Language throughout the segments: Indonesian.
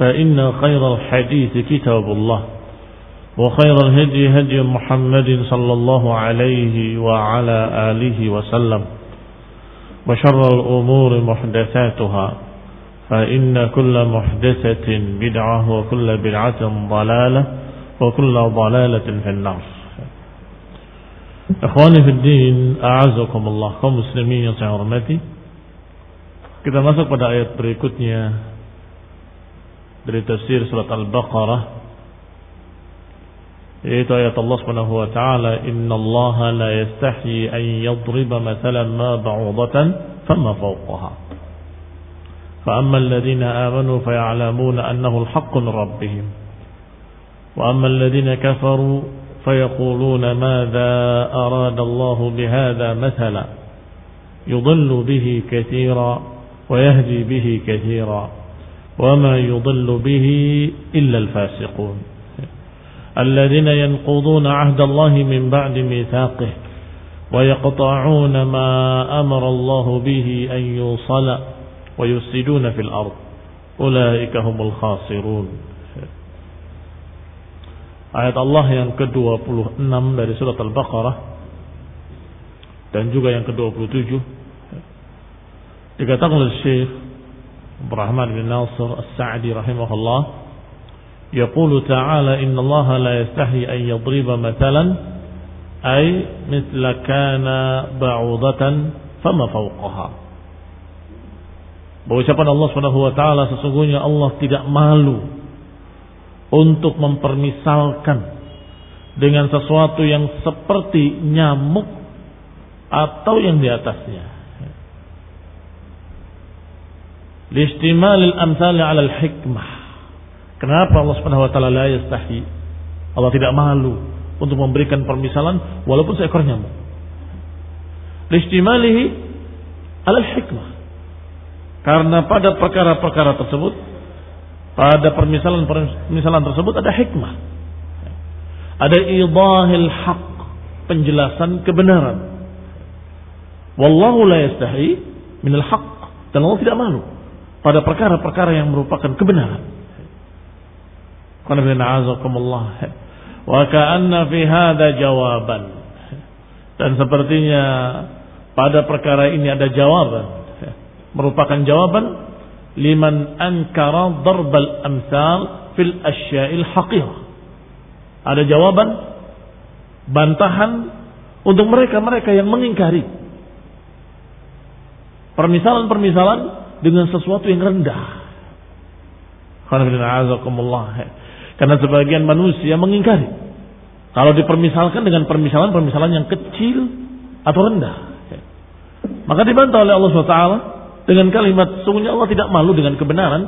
فإن خير الحديث كتاب الله وخير الهدي هدي محمد صلى الله عليه وعلى آله وسلم وشر الأمور محدثاتها فإن كل محدثة بدعة وكل بدعة ضلالة وكل ضلالة في النار Ikhwani fi din, a'azakumullah, kaum muslimin yang saya hormati. Kita masuk pada ayat berikutnya dari tafsir surat Al-Baqarah yaitu ayat Allah Subhanahu wa taala innallaha la yastahi an yadriba mathalan ma ba'udatan fama fawqaha فأما الذين آمنوا فيعلمون أنه الحق من ربهم وأما الذين كفروا فيقولون ماذا أراد الله بهذا مثلا يضل به كثيرا ويهدي به كثيرا وما يضل به إلا الفاسقون. الذين ينقضون عهد الله من بعد ميثاقه ويقطعون ما أمر الله به أن يوصل ويفسدون في الأرض. أولئك هم الخاسرون. Ayat Allah yang ke-26 dari surat Al-Baqarah dan juga yang ke-27 dikatakan oleh Syekh Rahman bin Nasir As-Sa'di rahimahullah يقول تعالى إن الله لا يستحي أن يضرب مثلا أي مثل كان بعوضة فما فوقها bahwa ucapan Allah Subhanahu wa taala sesungguhnya Allah tidak malu untuk mempermisalkan dengan sesuatu yang seperti nyamuk atau yang di atasnya. Listimalil amsal 'ala al-hikmah. Kenapa Allah Subhanahu wa taala la yastahi? Allah tidak malu untuk memberikan permisalan walaupun seekor nyamuk. Listimalihi al-hikmah. Karena pada perkara-perkara tersebut pada permisalan-permisalan tersebut ada hikmah. Ada idahil haq, penjelasan kebenaran. Wallahu la yastahi minal haq. Dan Allah tidak malu pada perkara-perkara yang merupakan kebenaran. Wa ka'anna fi hadha jawaban. Dan sepertinya pada perkara ini ada jawaban. Merupakan jawaban liman ankara darbal amsal fil asya'il haqirah. Ada jawaban bantahan untuk mereka-mereka yang mengingkari permisalan-permisalan dengan sesuatu yang rendah. Karena sebagian manusia mengingkari Kalau dipermisalkan dengan permisalan-permisalan yang kecil atau rendah. Maka dibantah oleh Allah SWT dengan kalimat sungguhnya Allah tidak malu dengan kebenaran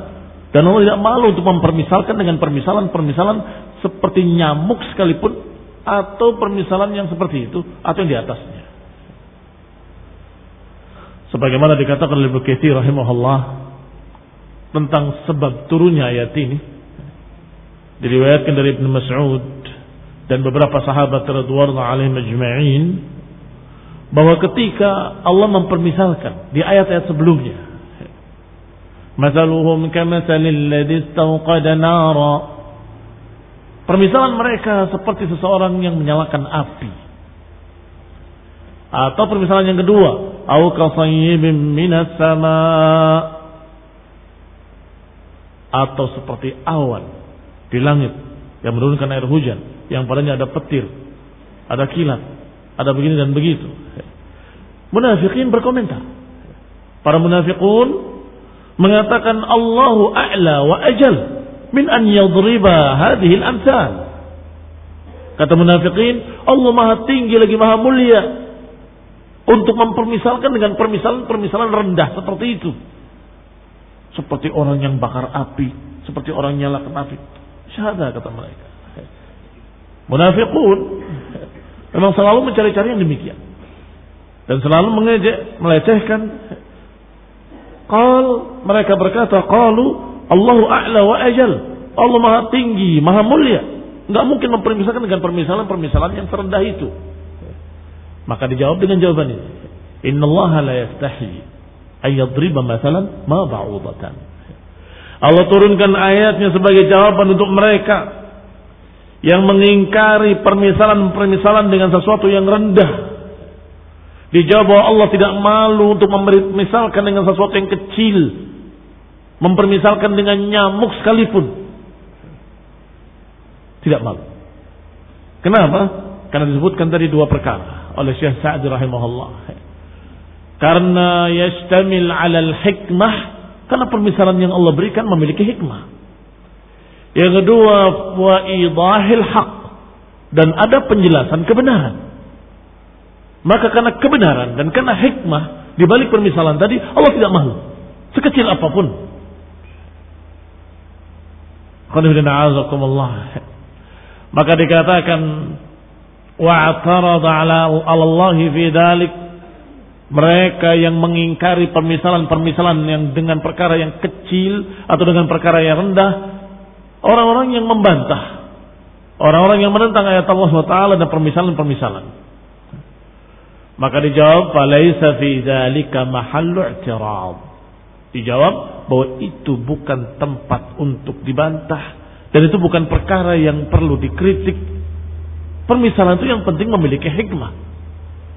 dan Allah tidak malu untuk mempermisalkan dengan permisalan-permisalan seperti nyamuk sekalipun atau permisalan yang seperti itu atau yang di atasnya. Sebagaimana dikatakan oleh Bukhari rahimahullah tentang sebab turunnya ayat ini diriwayatkan dari Ibnu Mas'ud dan beberapa sahabat radhiyallahu alaihim ajma'in bahwa ketika Allah mempermisalkan di ayat-ayat sebelumnya Masaluhum kamathalil ladzi nara Permisalan mereka seperti seseorang yang menyalakan api. Atau permisalan yang kedua, au kasayyibin minas sama atau seperti awan di langit yang menurunkan air hujan yang padanya ada petir, ada kilat, ada begini dan begitu. Munafikin berkomentar. Para munafikun mengatakan Allahu a'la wa ajal min an yadriba hadhihi al-amsal. Kata munafikin, Allah Maha tinggi lagi Maha mulia untuk mempermisalkan dengan permisalan-permisalan rendah seperti itu. Seperti orang yang bakar api, seperti orang nyalakan api. Syahada kata mereka. Munafiqun memang selalu mencari-cari yang demikian. Dan selalu mengejek, melecehkan. Qal mereka berkata, qalu Allahu a'la wa ajal. Allah Maha tinggi, Maha mulia. Enggak mungkin mempermisalkan dengan permisalan-permisalan yang terendah itu. Maka dijawab dengan jawaban ini. Inna Allah la yastahi ayyadriba masalan ma ba'udatan. Allah turunkan ayatnya sebagai jawaban untuk mereka yang mengingkari permisalan-permisalan dengan sesuatu yang rendah. Dijawab bahwa Allah tidak malu untuk memisahkan dengan sesuatu yang kecil. Mempermisalkan dengan nyamuk sekalipun. Tidak malu. Kenapa? Karena disebutkan tadi dua perkara oleh Syekh Sa'ad rahimahullah. Karena yastamil alal hikmah. Karena permisalan yang Allah berikan memiliki hikmah. Yang kedua, wa idahil haq dan ada penjelasan kebenaran. Maka karena kebenaran dan karena hikmah di balik permisalan tadi Allah tidak malu sekecil apa pun. Maka dikatakan wa atarada ala Allah fi mereka yang mengingkari permisalan-permisalan yang dengan perkara yang kecil atau dengan perkara yang rendah Orang-orang yang membantah. Orang-orang yang menentang ayat Allah SWT dan permisalan-permisalan. Maka dijawab, "Falaisa fi dzalika mahallu i'tirad." Dijawab bahwa itu bukan tempat untuk dibantah dan itu bukan perkara yang perlu dikritik. Permisalan itu yang penting memiliki hikmah.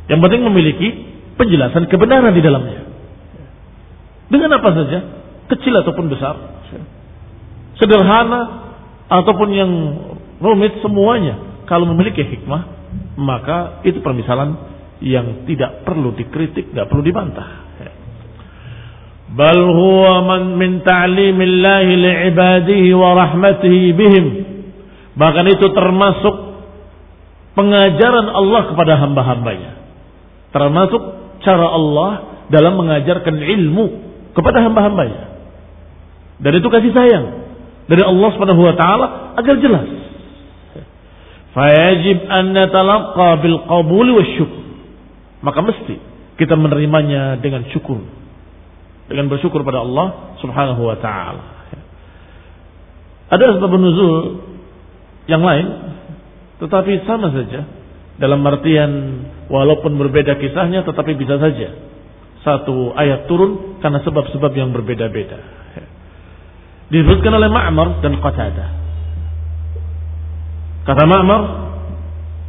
Yang penting memiliki penjelasan kebenaran di dalamnya. Dengan apa saja, kecil ataupun besar sederhana ataupun yang rumit semuanya kalau memiliki hikmah maka itu permisalan yang tidak perlu dikritik, tidak perlu dibantah. Bal huwa man min ta'limillahi li'ibadihi wa rahmatihi bihim. Bahkan itu termasuk pengajaran Allah kepada hamba-hambanya. Termasuk cara Allah dalam mengajarkan ilmu kepada hamba-hambanya. Dan itu kasih sayang dari Allah Subhanahu wa taala agar jelas. Fayajib an natalaqqa bil qabul syukur. Maka mesti kita menerimanya dengan syukur. Dengan bersyukur pada Allah Subhanahu wa taala. Ada sebab nuzul yang lain tetapi sama saja dalam artian walaupun berbeda kisahnya tetapi bisa saja satu ayat turun karena sebab-sebab yang berbeda-beda. Disebutkan oleh Ma'mar dan Qatadah. Kata Ma'mar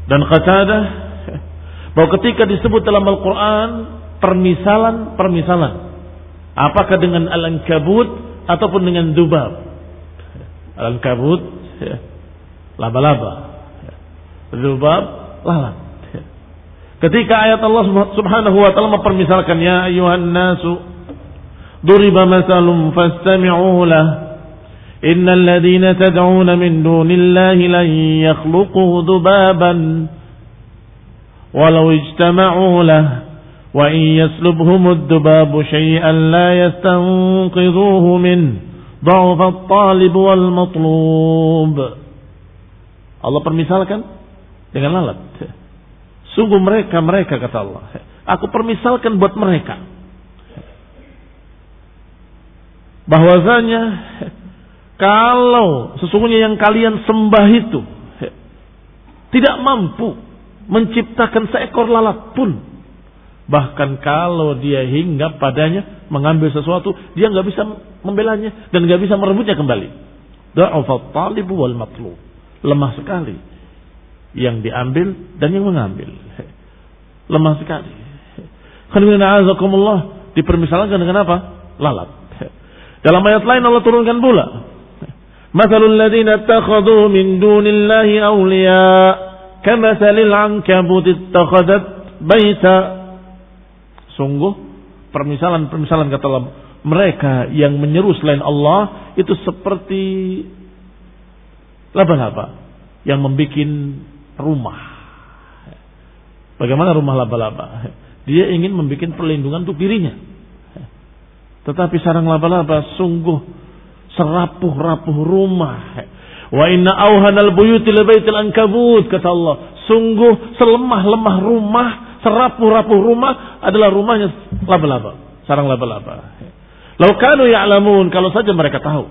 dan Qatadah bahwa ketika disebut dalam Al-Quran permisalan-permisalan. Apakah dengan al-ankabut ataupun dengan dubab. Al-ankabut ya, laba-laba. Dubab lalat. Ketika ayat Allah Subhanahu wa taala mempermisalkan ya ayuhan nasu duriba masalum fastami'u lah إن الذين تدعون من دون الله لن يخلقوا ذبابا ولو اجتمعوا له وإن يسلبهم الذباب شيئا لا يستنقذوه منه ضعف الطالب والمطلوب Allah permisalkan dengan lalat. Sungguh mereka, mereka kata Allah. Aku permisalkan buat mereka. Bahwasanya kalau sesungguhnya yang kalian sembah itu tidak mampu menciptakan seekor lalat pun. Bahkan kalau dia hinggap padanya mengambil sesuatu, dia nggak bisa membelanya dan nggak bisa merebutnya kembali. Da'afat talibu wal matlub. Lemah sekali yang diambil dan yang mengambil. Lemah sekali. Khamilina azakumullah dipermisalkan dengan apa? Lalat. Dalam ayat lain Allah turunkan pula. Masalul ladzina takhadu min dunillahi awliya kamasalil ankabut takhadat baita. Sungguh permisalan-permisalan kata Allah mereka yang menyeru selain Allah itu seperti laba-laba yang membuat rumah. Bagaimana rumah laba-laba? Dia ingin membuat perlindungan untuk dirinya. Tetapi sarang laba-laba sungguh serapuh-rapuh rumah. Wa inna auhanal buyuti labaitil ankabut kata Allah. Sungguh selemah-lemah rumah, serapuh-rapuh rumah adalah rumahnya laba-laba, sarang laba-laba. Lau kanu ya'lamun kalau saja mereka tahu.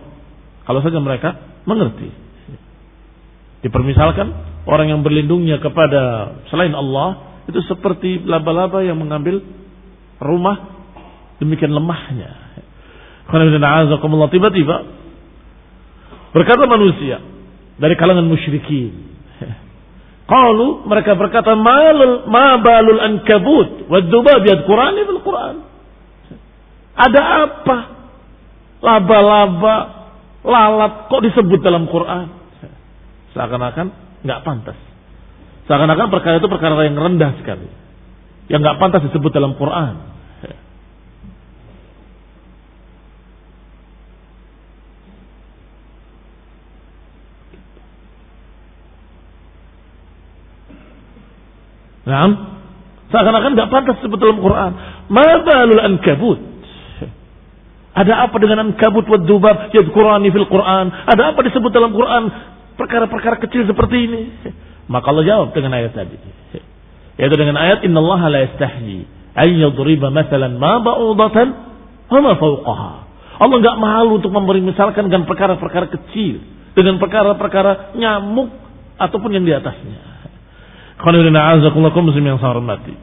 Kalau saja mereka mengerti. Dipermisalkan orang yang berlindungnya kepada selain Allah itu seperti laba-laba yang mengambil rumah demikian lemahnya. Tiba-tiba berkata manusia dari kalangan musyrikin. Qalu mereka berkata malul ma balul ankabut wa dzubab yadhkurani fil Quran. Ada apa? Laba-laba, lalat kok disebut dalam Quran? Seakan-akan nggak pantas. Seakan-akan perkara itu perkara yang rendah sekali. Yang nggak pantas disebut dalam Quran. Nah, seakan-akan nggak pantas sebut dalam Quran. Mabalul ankabut. Ada apa dengan ankabut wa dubab yadkurani fil Quran? Ada apa disebut dalam Quran perkara-perkara kecil seperti ini? Maka Allah jawab dengan ayat tadi. Yaitu dengan ayat innallaha la yastahyi an yadriba mathalan ma ba'udatan wa ma fawqaha. Allah nggak malu untuk memberi misalkan dengan perkara-perkara kecil, dengan perkara-perkara nyamuk ataupun yang di atasnya. muslim yang saya hormati.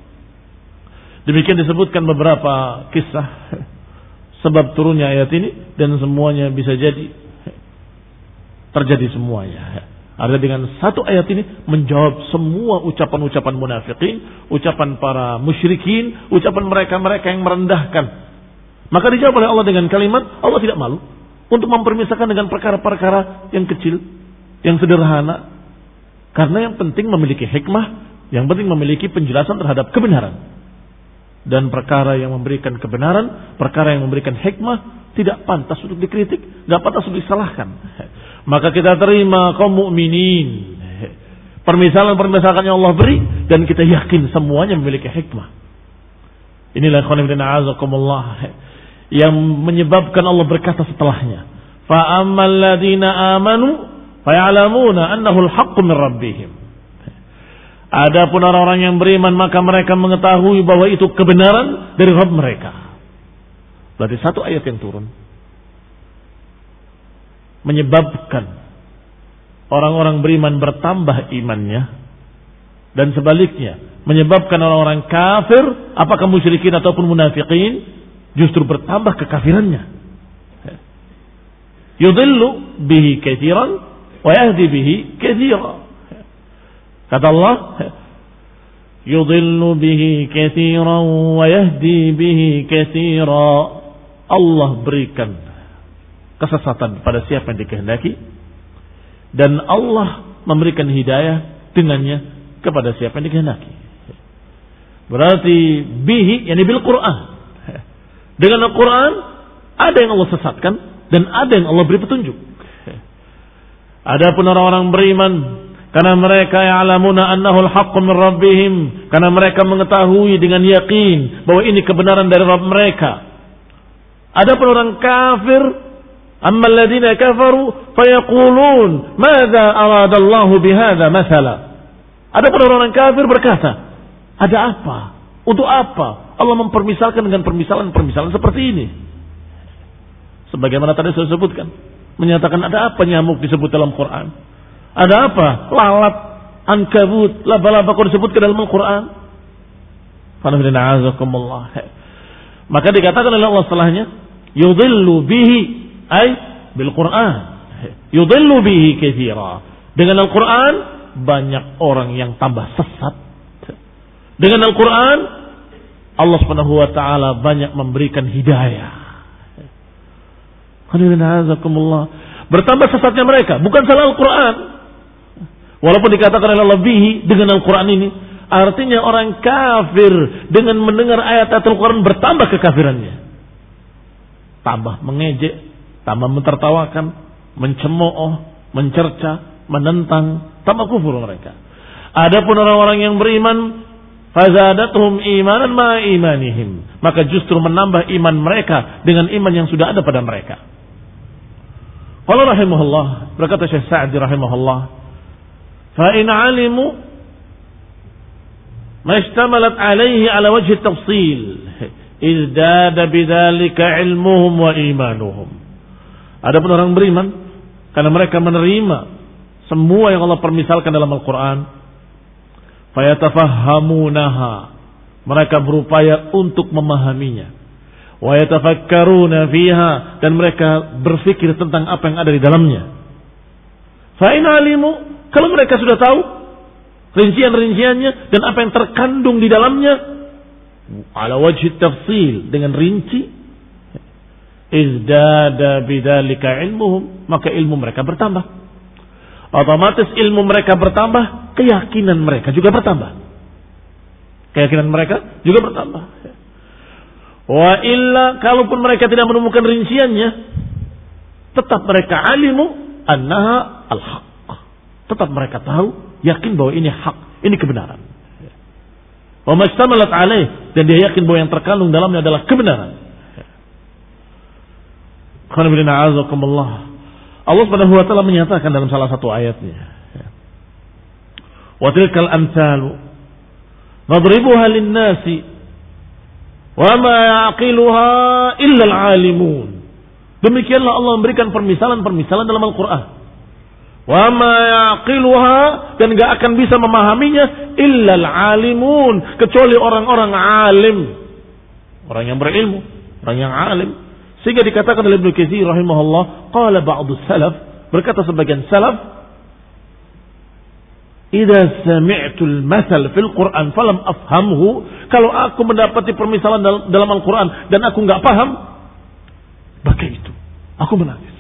Demikian disebutkan beberapa kisah sebab turunnya ayat ini dan semuanya bisa jadi terjadi semuanya. Ada dengan satu ayat ini menjawab semua ucapan-ucapan munafikin, ucapan para musyrikin, ucapan mereka-mereka yang merendahkan. Maka dijawab oleh Allah dengan kalimat Allah tidak malu untuk mempermisalkan dengan perkara-perkara yang kecil, yang sederhana, karena yang penting memiliki hikmah, yang penting memiliki penjelasan terhadap kebenaran. Dan perkara yang memberikan kebenaran, perkara yang memberikan hikmah, tidak pantas untuk dikritik, tidak pantas untuk disalahkan. Maka kita terima kaum mukminin. Permisalan-permisalan yang Allah beri dan kita yakin semuanya memiliki hikmah. Inilah azakumullah yang menyebabkan Allah berkata setelahnya, "Fa ammal ladina amanu Fayalamuna annahu al-haqqu min rabbihim. Adapun orang-orang yang beriman maka mereka mengetahui bahwa itu kebenaran dari Rabb mereka. Berarti satu ayat yang turun menyebabkan orang-orang beriman bertambah imannya dan sebaliknya menyebabkan orang-orang kafir apakah musyrikin ataupun munafikin justru bertambah kekafirannya. Yudhillu bihi kathiran wa yahdi bihi kathira. Kata Allah yudhillu bihi kathiran wa yahdi bihi kathira. Allah berikan kesesatan pada siapa yang dikehendaki. Dan Allah memberikan hidayah dengannya kepada siapa yang dikehendaki. Berarti bihi yani bil Quran. Dengan Al-Quran ada yang Allah sesatkan dan ada yang Allah beri petunjuk. Adapun orang-orang beriman karena mereka ya'lamuna annahu al-haqqu min rabbihim karena mereka mengetahui dengan yakin bahwa ini kebenaran dari Rabb mereka. Adapun orang kafir amma alladziina kafaru fayaqulun madza arada Allah bihadza mathala. Adapun orang kafir berkata, ada apa? Untuk apa? Allah mempermisalkan dengan permisalan-permisalan seperti ini. Sebagaimana tadi saya sebutkan. Menyatakan ada apa nyamuk disebut dalam Quran. Ada apa? Lalat, ankabut, laba-laba kau disebut ke dalam Al-Quran. Maka dikatakan oleh Allah setelahnya, yudhillu bihi ay bil Quran. Yudhillu bihi kathira. Dengan Al-Quran banyak orang yang tambah sesat. Dengan Al-Quran Allah Subhanahu wa taala banyak memberikan hidayah. Bertambah sesatnya mereka, bukan salah Al-Quran. Walaupun dikatakan oleh lebih dengan Al-Quran ini, artinya orang kafir dengan mendengar ayat-ayat Al-Quran bertambah kekafirannya. Tambah mengejek, tambah mentertawakan, mencemooh, mencerca, menentang, tambah kufur mereka. Adapun orang-orang yang beriman, fazadathum imanan ma imanihim. Maka justru menambah iman mereka dengan iman yang sudah ada pada mereka. Qala rahimahullah, berkata Syekh Sa'di rahimahullah, fa in alimu ma alaihi ala wajhi tafsil, izdada bidzalika ilmuhum wa imanuhum. Adapun orang beriman karena mereka menerima semua yang Allah permisalkan dalam Al-Qur'an, fayatafahhamunaha. Mereka berupaya untuk memahaminya wa yatafakkaruna fiha dan mereka berpikir tentang apa yang ada di dalamnya. Fa in alimu kalau mereka sudah tahu rincian-rinciannya dan apa yang terkandung di dalamnya ala wajhi tafsil dengan rinci izdada bidzalika ilmuhum maka ilmu mereka bertambah otomatis ilmu mereka bertambah keyakinan mereka juga bertambah keyakinan mereka juga bertambah Wa illa kalaupun mereka tidak menemukan rinciannya, tetap mereka alimu annaha al-haq. Tetap mereka tahu, yakin bahwa ini hak, ini kebenaran. Wa mastamalat alaih dan dia yakin bahwa yang terkandung dalamnya adalah kebenaran. Allah Subhanahu wa taala menyatakan dalam salah satu ayatnya. Wa tilkal amsalu nadribuha lin-nasi Wa ma yaqiluha illa alimun Demikianlah Allah memberikan permisalan-permisalan dalam Al-Quran. Wa ma yaqiluha dan gak akan bisa memahaminya illa alimun kecuali orang-orang alim. Orang yang berilmu, orang yang alim. Sehingga dikatakan oleh Ibnu Katsir rahimahullah, qala ba'du salaf, berkata sebagian salaf, Idza sami'tul masal fil Quran falam afhamhu, kalau aku mendapati permisalan dalam, Al-Quran dan aku nggak paham, maka itu aku menangis.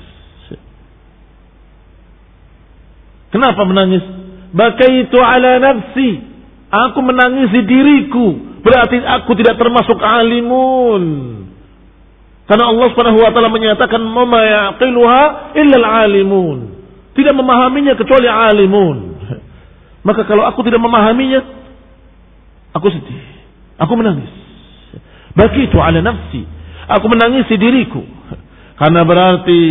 Kenapa menangis? Baka itu ala nafsi. Aku menangisi diriku. Berarti aku tidak termasuk alimun. Karena Allah Subhanahu wa taala menyatakan mama yaqiluha illa alimun. Tidak memahaminya kecuali alimun. Maka kalau aku tidak memahaminya, aku sedih. Aku menangis. Bagi itu ala nafsi. Aku menangisi diriku. Karena berarti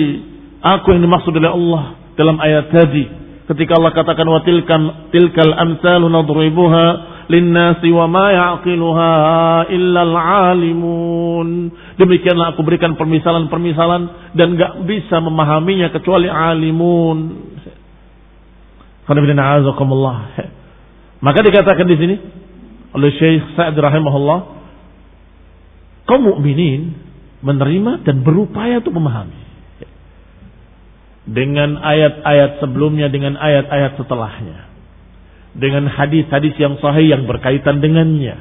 aku yang dimaksud oleh Allah dalam ayat tadi. Ketika Allah katakan wa tilkal, tilkal amsalu nadribuha linnasi wa ma ya'qiluha illal alimun. Demikianlah aku berikan permisalan-permisalan dan gak bisa memahaminya kecuali alimun. Maka dikatakan di sini oleh Syekh Sa'ad rahimahullah, kaum mukminin menerima dan berupaya untuk memahami. Dengan ayat-ayat sebelumnya, dengan ayat-ayat setelahnya. Dengan hadis-hadis yang sahih yang berkaitan dengannya.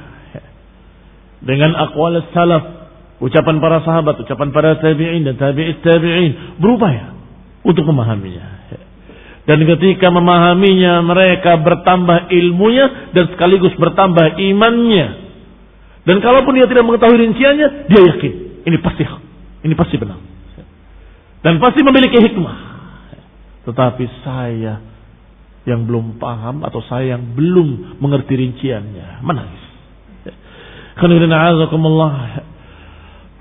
Dengan akwal salaf, ucapan para sahabat, ucapan para tabi'in dan tabi'it tabi'in. Berupaya untuk memahaminya. Dan ketika memahaminya mereka bertambah ilmunya dan sekaligus bertambah imannya. Dan kalaupun dia tidak mengetahui rinciannya, dia yakin ini pasti ini pasti benar. Dan pasti memiliki hikmah. Tetapi saya yang belum paham atau saya yang belum mengerti rinciannya menangis.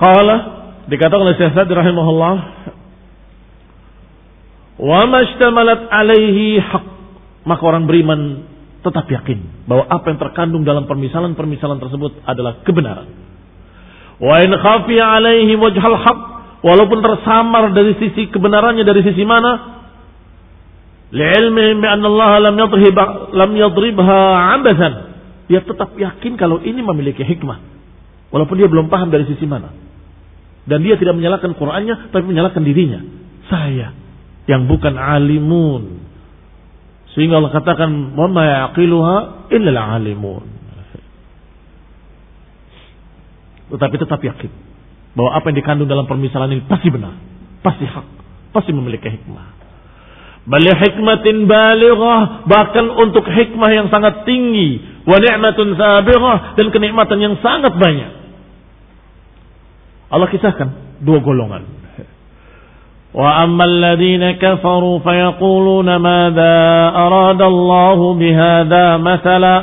Qala dikatakan oleh Syekh Sa'di rahimahullah wa mashtamalat alaihi haq maka orang beriman tetap yakin bahwa apa yang terkandung dalam permisalan-permisalan tersebut adalah kebenaran. Wa in khafiya alaihi wajhal haq walaupun tersamar dari sisi kebenarannya dari sisi mana Li'ilmihim bi'anna Allah lam yadrib lam yadribha 'abathan. Dia tetap yakin kalau ini memiliki hikmah. Walaupun dia belum paham dari sisi mana. Dan dia tidak menyalahkan Qur'annya tapi menyalahkan dirinya. Saya yang bukan alimun. Sehingga Allah katakan, "Wa ma yaqiluha illa al-alimun." Tetapi tetap yakin bahwa apa yang dikandung dalam permisalan ini pasti benar, pasti hak, pasti memiliki hikmah. Bali hikmatin balighah bahkan untuk hikmah yang sangat tinggi wa ni'matun sabighah dan kenikmatan yang sangat banyak. Allah kisahkan dua golongan. Wa ammal ladzina kafaru fayaquluna madza arada Allah bihadza mathala.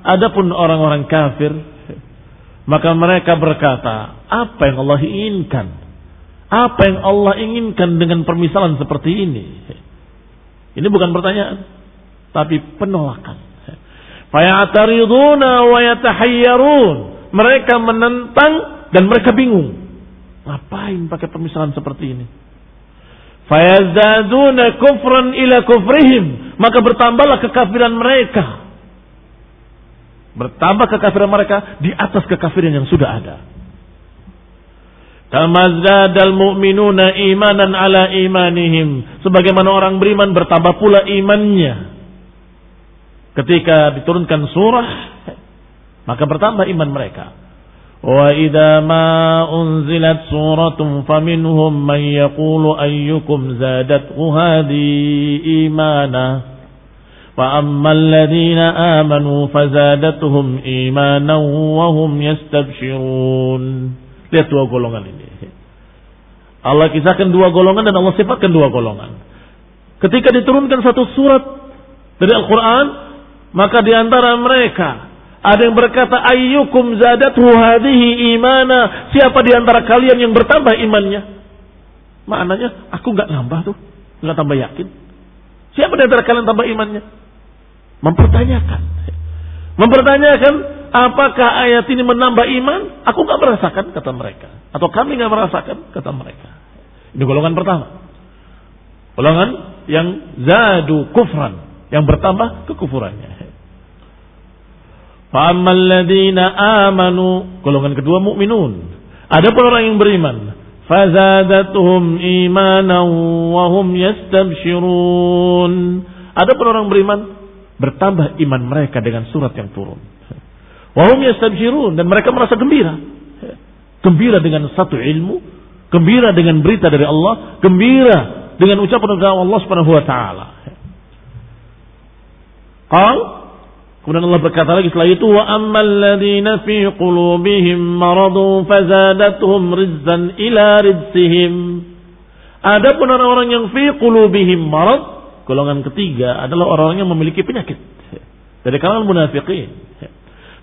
Adapun orang-orang kafir maka mereka berkata, apa yang Allah inginkan? Apa yang Allah inginkan dengan permisalan seperti ini? Ini bukan pertanyaan, tapi penolakan. Fayatariduna wa yatahayyarun. Mereka menentang dan mereka bingung. Ngapain pakai pemisahan seperti ini? Fayazdaduna kufran ila kufrihim. Maka bertambahlah kekafiran mereka. Bertambah kekafiran mereka di atas kekafiran yang sudah ada. Tamazdadal mu'minuna imanan ala imanihim. Sebagaimana orang beriman bertambah pula imannya. Ketika diturunkan surah, maka bertambah iman mereka. Wa idza ma unzilat suratun faminhum man yaqulu ayyukum zadathu hadi imana. Wa ammal ladina amanu fazadatuhum imanan wa hum yastabshirun. Lihat dua golongan ini. Allah kisahkan dua golongan dan Allah sifatkan dua golongan. Ketika diturunkan satu surat dari Al-Quran, maka di antara mereka ada yang berkata ayyukum zadathu hadhihi imana. Siapa di antara kalian yang bertambah imannya? Maknanya aku nggak nambah tuh, nggak tambah yakin. Siapa di antara kalian tambah imannya? Mempertanyakan. Mempertanyakan apakah ayat ini menambah iman? Aku nggak merasakan kata mereka. Atau kami nggak merasakan kata mereka. Ini golongan pertama. Golongan yang zadu kufran. Yang bertambah kekufurannya. Fa'ammal ladina amanu. Golongan kedua mukminun. Ada pun orang yang beriman. Fazadatuhum imanan wahum yastabshirun. Ada pun orang beriman. Bertambah iman mereka dengan surat yang turun. Wahum yastabshirun. Dan mereka merasa gembira. Gembira dengan satu ilmu. Gembira dengan berita dari Allah. Gembira dengan ucapan dari Allah subhanahu wa ta'ala. Qal Kemudian Allah berkata lagi setelah itu wa ammal ladzina fi qulubihim maradun fazadatuhum rizzan ila rizzihim. Adapun orang-orang yang fi qulubihim marad, golongan ketiga adalah orang-orang yang memiliki penyakit. Dari kalangan munafiqin.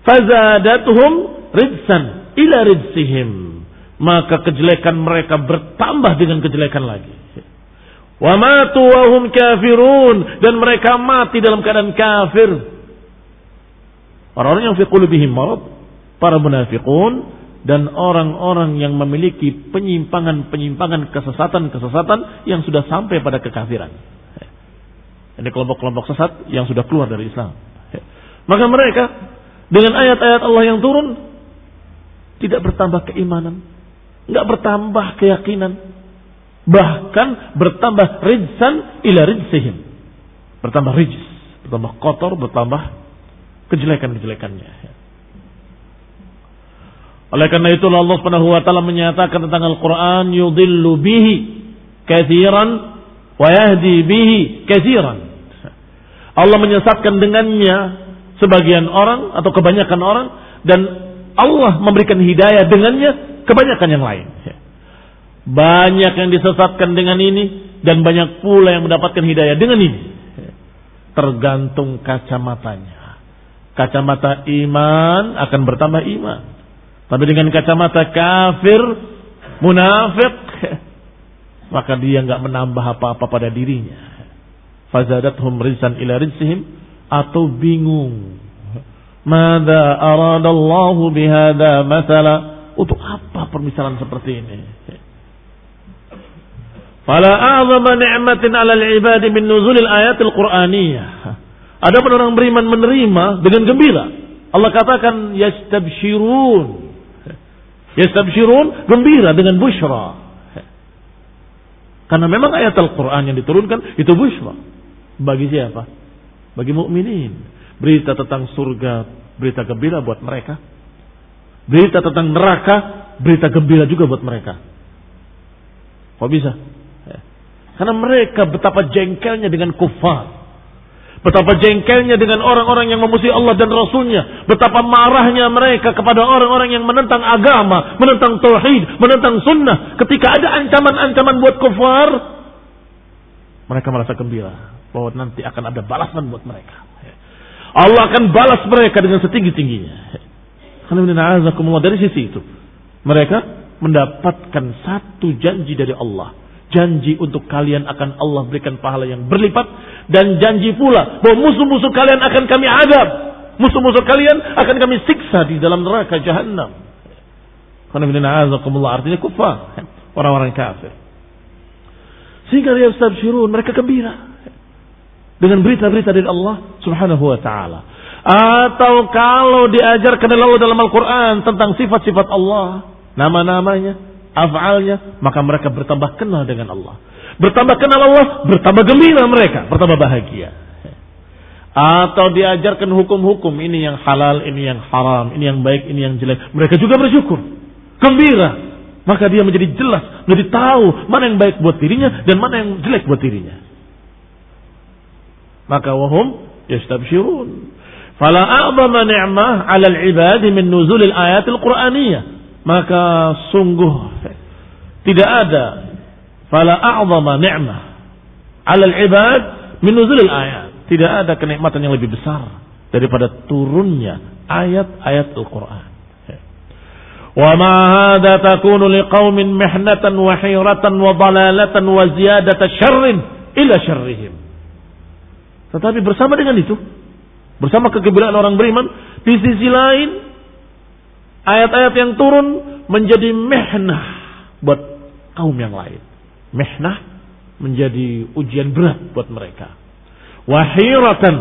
Fazadatuhum rizzan ila rizzihim. Maka kejelekan mereka bertambah dengan kejelekan lagi. Wa matu wa hum kafirun dan mereka mati dalam keadaan kafir. Orang-orang yang fi qulubihim marad, para munafiqun dan orang-orang yang memiliki penyimpangan-penyimpangan kesesatan-kesesatan yang sudah sampai pada kekafiran. Ini kelompok-kelompok sesat yang sudah keluar dari Islam. Maka mereka dengan ayat-ayat Allah yang turun tidak bertambah keimanan, nggak bertambah keyakinan, Bahkan bertambah rijsan ila rijsihim. Bertambah rijs, bertambah kotor, bertambah kejelekan-kejelekannya. Oleh karena itu Allah Subhanahu wa taala menyatakan tentang Al-Qur'an yudhillu bihi katsiran wa yahdi bihi katsiran. Allah menyesatkan dengannya sebagian orang atau kebanyakan orang dan Allah memberikan hidayah dengannya kebanyakan yang lain. Banyak yang disesatkan dengan ini dan banyak pula yang mendapatkan hidayah dengan ini. Tergantung kacamatanya. Kacamata iman akan bertambah iman. Tapi dengan kacamata kafir, munafik, maka dia nggak menambah apa-apa pada dirinya. Fazadathum rizan ila rizihim atau bingung. Mada aradallahu bihada matala. Untuk apa permisalan seperti ini? Fala a'zama ni'matin 'ala al-'ibad min nuzulil ayatil qur'aniyah. Ada pun orang beriman menerima dengan gembira. Allah katakan yastabshirun. Yastabshirun gembira dengan busyra. Karena memang ayat Al-Quran yang diturunkan itu busyra. Bagi siapa? Bagi mukminin. Berita tentang surga, berita gembira buat mereka. Berita tentang neraka, berita gembira juga buat mereka. Kok bisa? Karena mereka betapa jengkelnya dengan kufar. Betapa jengkelnya dengan orang-orang yang memusuhi Allah dan Rasulnya. Betapa marahnya mereka kepada orang-orang yang menentang agama, menentang tauhid, menentang sunnah. Ketika ada ancaman-ancaman buat kufar, mereka merasa gembira bahwa nanti akan ada balasan buat mereka. Allah akan balas mereka dengan setinggi-tingginya. Dari sisi itu. Mereka mendapatkan satu janji dari Allah. Janji untuk kalian akan Allah berikan pahala yang berlipat. Dan janji pula bahwa musuh-musuh kalian akan kami adab musuh-musuh kalian akan kami siksa di dalam neraka jahanam artinya kufar. Orang-orang kafir. Sehingga yastabshirun mereka gembira dengan berita-berita dari Allah subhanahu wa ta'ala atau kalau diajarkan oleh Allah dalam Al-Quran tentang sifat-sifat Allah nama-namanya af'alnya, maka mereka bertambah kenal dengan Allah. Bertambah kenal Allah, bertambah gembira mereka, bertambah bahagia. Atau diajarkan hukum-hukum, ini yang halal, ini yang haram, ini yang baik, ini yang jelek. Mereka juga bersyukur, gembira. Maka dia menjadi jelas, menjadi tahu mana yang baik buat dirinya dan mana yang jelek buat dirinya. Maka wahum yastabshirun. Fala a'zama ni'mah 'ala al-'ibad min nuzul al-ayat al-Qur'aniyah maka sungguh tidak ada fala a'zama ni'mah 'ala al-ibad min nuzul ayat. Tidak ada kenikmatan yang lebih besar daripada turunnya ayat-ayat Al-Qur'an. Wa ma hadha takunu liqaumin mihnatan wa hiratan wa dalalatan wa. Tetapi bersama dengan itu, bersama kegembiraan orang beriman, di sisi lain ayat-ayat yang turun menjadi mehnah buat kaum yang lain. Mehnah menjadi ujian berat buat mereka. Wahiratan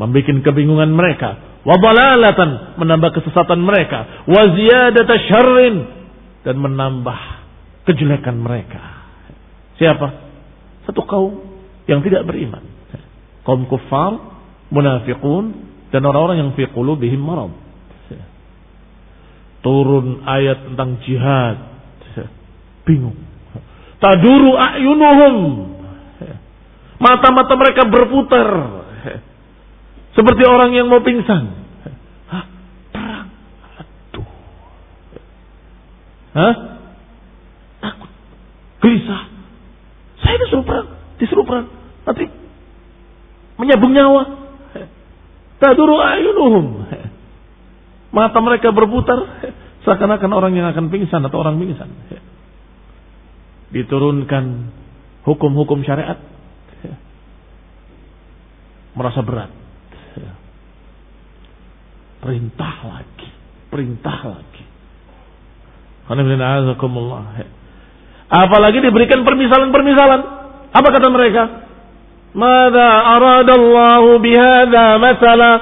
membuat kebingungan mereka. Wabalalatan menambah kesesatan mereka. Waziyadata syarrin dan menambah kejelekan mereka. Siapa? Satu kaum yang tidak beriman. Kaum kufar, munafiqun, dan orang-orang yang fi qulubihim marad turun ayat tentang jihad. Bingung. Taduru a'yunuhum. Mata-mata mereka berputar. Seperti orang yang mau pingsan. Perang. Aduh. Hah? Takut. Gelisah. Saya disuruh perang. Disuruh perang. Nanti menyabung nyawa. Taduru a'yunuhum. Mata mereka berputar seakan-akan orang yang akan pingsan atau orang pingsan. Diturunkan hukum-hukum syariat merasa berat. Perintah lagi, perintah lagi. Apalagi diberikan permisalan-permisalan. Apa kata mereka? Mada aradallahu bihada masalah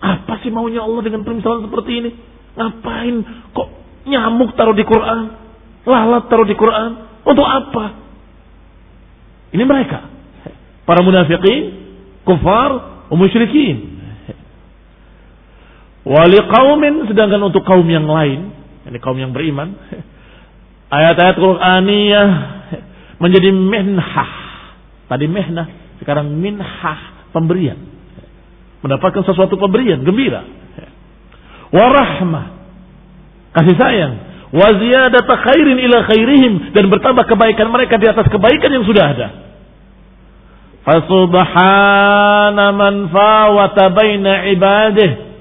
apa sih maunya Allah dengan permisalan seperti ini? Ngapain kok nyamuk taruh di Quran? Lalat taruh di Quran? Untuk apa? Ini mereka. Para munafikin, kufar, musyrikin. Wali kaumin sedangkan untuk kaum yang lain, ini kaum yang beriman, ayat-ayat Qur'aniyah menjadi minhah. Tadi mihnah, sekarang minhah, pemberian mendapatkan sesuatu pemberian gembira warahmah kasih sayang wa ziyadata khairin ila khairihim dan bertambah kebaikan mereka di atas kebaikan yang sudah ada. Fasubhana man fawata baina ibadih.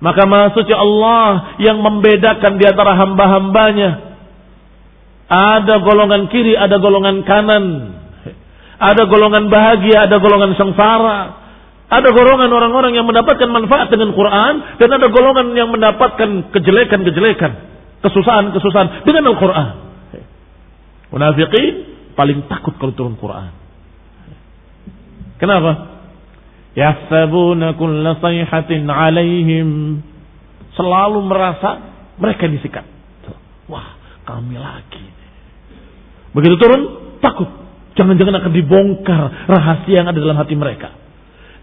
Maka maksudnya Allah yang membedakan di antara hamba-hambanya. Ada golongan kiri, ada golongan kanan. Ada golongan bahagia, ada golongan sengsara. Ada golongan orang-orang yang mendapatkan manfaat dengan Quran dan ada golongan yang mendapatkan kejelekan-kejelekan, kesusahan-kesusahan dengan Al-Quran. Munafiqin paling takut kalau turun Quran. Kenapa? Yahsabuna kulla sayhatin alaihim. Selalu merasa mereka disikat. Wah, kami lagi. Begitu turun, takut. Jangan-jangan akan dibongkar rahasia yang ada dalam hati mereka.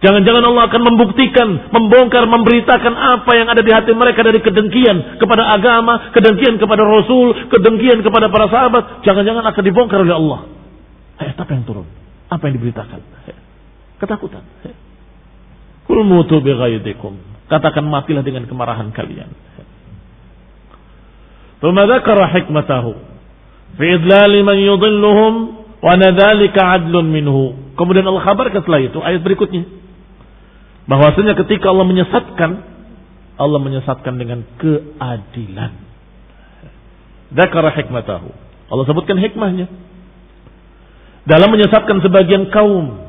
Jangan-jangan Allah akan membuktikan, membongkar, memberitakan apa yang ada di hati mereka dari kedengkian kepada agama, kedengkian kepada Rasul, kedengkian kepada para sahabat. Jangan-jangan akan dibongkar oleh Allah. Ayat apa yang turun? Apa yang diberitakan? Ketakutan. Kulmutu mutu. Katakan matilah dengan kemarahan kalian. Tumadakara hikmatahu fi idlali man yudilluhum. Wa nadzalika adlun minhu. Kemudian Allah kabarkan setelah itu ayat berikutnya. Bahwasanya ketika Allah menyesatkan, Allah menyesatkan dengan keadilan. Dzakara hikmatahu. Allah sebutkan hikmahnya. Dalam menyesatkan sebagian kaum.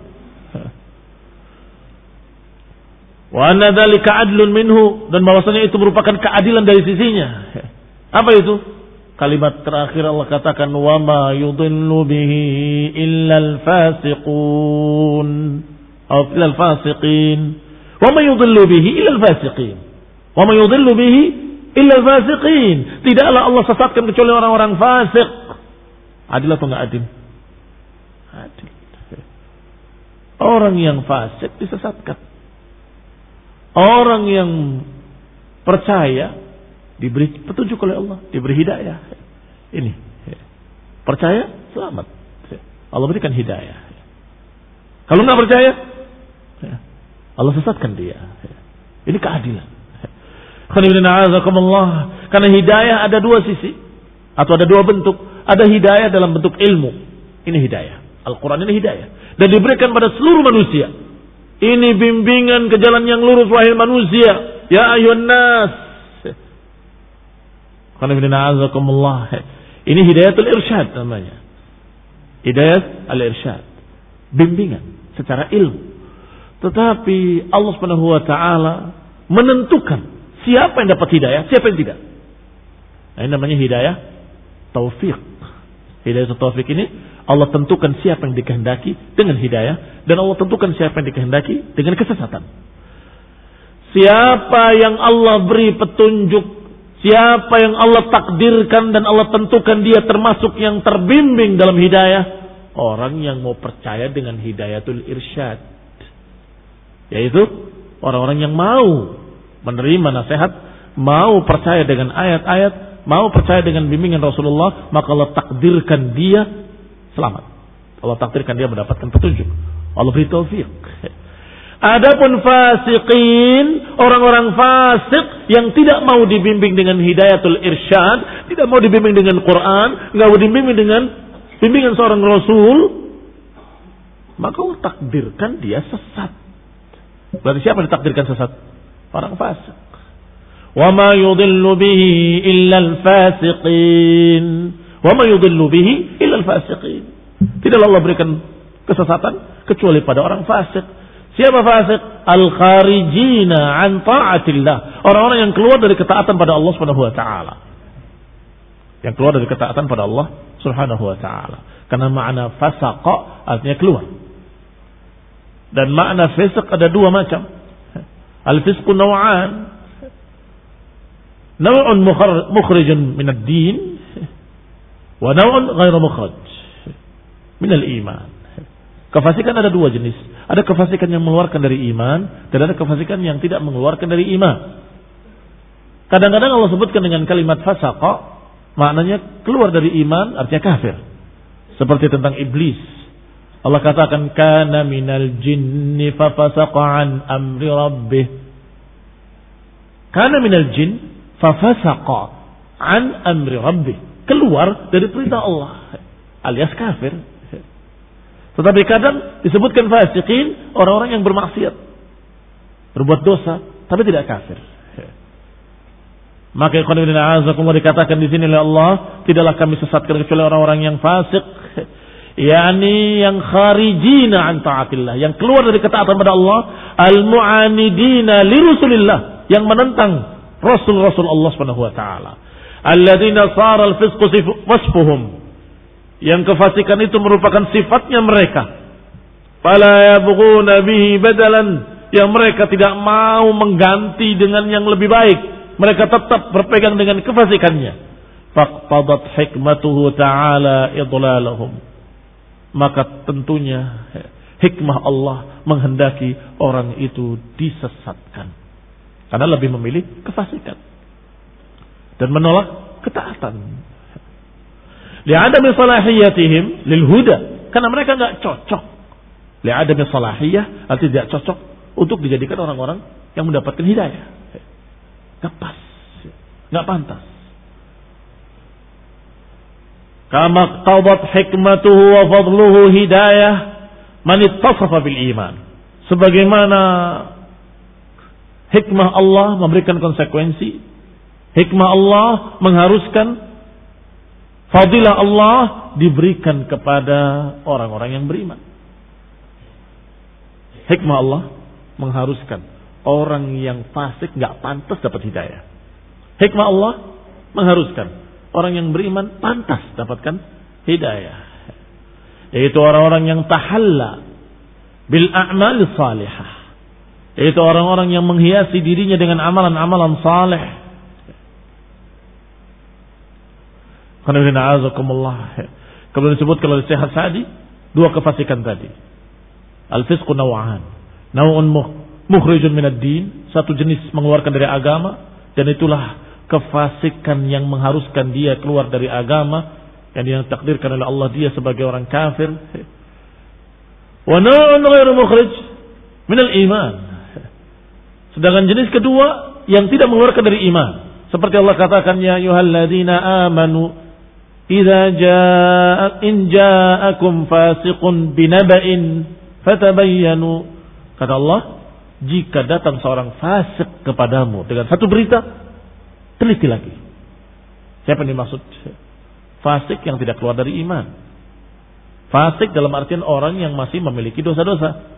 Wa anna dzalika adlun minhu dan bahwasanya itu merupakan keadilan dari sisinya. Apa itu? Kalimat terakhir Allah katakan wa ma yudillu bihi illa al-fasiqun atau illa al-fasiqin. Wa ma yudillu bihi illa al-fasiqin. Wa ma yudillu bihi illa al-fasiqin. Tidaklah Allah sesatkan kecuali orang-orang fasik. Adil atau enggak adil? Adil. Orang yang fasik disesatkan. Orang yang percaya diberi petunjuk oleh Allah, diberi hidayah. Ini percaya selamat. Allah berikan hidayah. Kalau nggak percaya, Allah sesatkan dia. Ini keadilan. Karena hidayah ada dua sisi atau ada dua bentuk. Ada hidayah dalam bentuk ilmu. Ini hidayah. Al-Quran ini hidayah. Dan diberikan pada seluruh manusia. Ini bimbingan ke jalan yang lurus wahai manusia. Ya ayuhan nas. Ini hidayatul irsyad namanya. Hidayat al-irsyad. Bimbingan secara ilmu. Tetapi Allah Subhanahu wa taala menentukan siapa yang dapat hidayah, siapa yang tidak. Nah, ini namanya hidayah taufik. Hidayah taufik ini Allah tentukan siapa yang dikehendaki dengan hidayah dan Allah tentukan siapa yang dikehendaki dengan kesesatan. Siapa yang Allah beri petunjuk Siapa yang Allah takdirkan dan Allah tentukan dia termasuk yang terbimbing dalam hidayah? Orang yang mau percaya dengan hidayatul irsyad. Yaitu orang-orang yang mau menerima nasihat, mau percaya dengan ayat-ayat, mau percaya dengan bimbingan Rasulullah, maka Allah takdirkan dia selamat. Allah takdirkan dia mendapatkan petunjuk. Allah beri taufik. Adapun fasiqin, orang-orang fasik yang tidak mau dibimbing dengan hidayatul irsyad, tidak mau dibimbing dengan Quran, nggak mau dibimbing dengan bimbingan seorang rasul, maka Allah takdirkan dia sesat. Berarti siapa ditakdirkan sesat? Orang fasik. Wa ma yudillu bihi illa al-fasiqin. Wa ma yudillu bihi illa al-fasiqin. Tidaklah Allah berikan kesesatan kecuali pada orang fasik Siapa fasik? Al-kharijina an ta'atillah. Orang-orang yang keluar dari ketaatan pada Allah Subhanahu wa taala. Yang keluar dari ketaatan pada Allah Subhanahu wa taala. Karena makna fasaqa artinya keluar. Dan makna fisq ada dua macam. Al-fisqu naw'an. Naw'un mukhrijun min ad-din wa naw'un ghairu mukhraj min al-iman. Kefasikan ada dua jenis. Ada kefasikan yang mengeluarkan dari iman dan ada kefasikan yang tidak mengeluarkan dari iman. Kadang-kadang Allah sebutkan dengan kalimat fasaqa maknanya keluar dari iman artinya kafir. Seperti tentang iblis. Allah katakan kana minal jinni fafasaqa an amri rabbih. Kana minal jin fafasaqa an amri rabbi. Keluar dari perintah Allah. Alias kafir. Tetapi kadang disebutkan fasikin orang-orang yang bermaksiat. Berbuat dosa, tapi tidak kafir. Maka ikhwanudina azakumullah dikatakan di sini oleh Allah, tidaklah kami sesatkan kecuali orang-orang yang fasik, yakni yang kharijina an taatillah, yang keluar dari ketaatan pada Allah, al-mu'anidina li Rasulillah, yang menentang Rasul-Rasul Allah wa taala. Alladzina al-fisqu wasfuhum. Yang kefasikan itu merupakan sifatnya mereka. Fala yabghuna bihi badalan yang mereka tidak mau mengganti dengan yang lebih baik mereka tetap berpegang dengan kefasikannya. Faqtadat hikmatuhu ta'ala idlalahum. Maka tentunya hikmah Allah menghendaki orang itu disesatkan. Karena lebih memilih kefasikan. Dan menolak ketaatan. Li'adami salahiyatihim lil huda. Karena mereka nggak cocok. Li'adami salahiyah artinya tidak cocok untuk dijadikan orang-orang yang mendapatkan hidayah. Gak pas. Gak pantas. Kama qawbat hikmatuhu wa fadluhu hidayah man ittasafa bil iman. Sebagaimana hikmah Allah memberikan konsekuensi, hikmah Allah mengharuskan fadilah Allah diberikan kepada orang-orang yang beriman. Hikmah Allah mengharuskan orang yang fasik nggak pantas dapat hidayah. Hikmah Allah mengharuskan orang yang beriman pantas dapatkan hidayah. Yaitu orang-orang yang tahalla bil a'mal salihah. Yaitu orang-orang yang menghiasi dirinya dengan amalan-amalan saleh. Kemudian disebut kalau sehat tadi dua kefasikan tadi. Al-fisqu naw'an. Naw'un mukhrijun minad din, satu jenis mengeluarkan dari agama dan itulah kefasikan yang mengharuskan dia keluar dari agama yang yang takdirkan oleh Allah dia sebagai orang kafir. Wa naw'un ghairu mukhrij minal iman. Sedangkan jenis kedua yang tidak mengeluarkan dari iman. Seperti Allah katakan ya ayyuhalladzina amanu idza jaa in ja'akum fasiqun binaba'in fatabayyanu kata Allah jika datang seorang fasik kepadamu dengan satu berita, teliti lagi. Siapa yang dimaksud? Fasik yang tidak keluar dari iman. Fasik dalam artian orang yang masih memiliki dosa-dosa.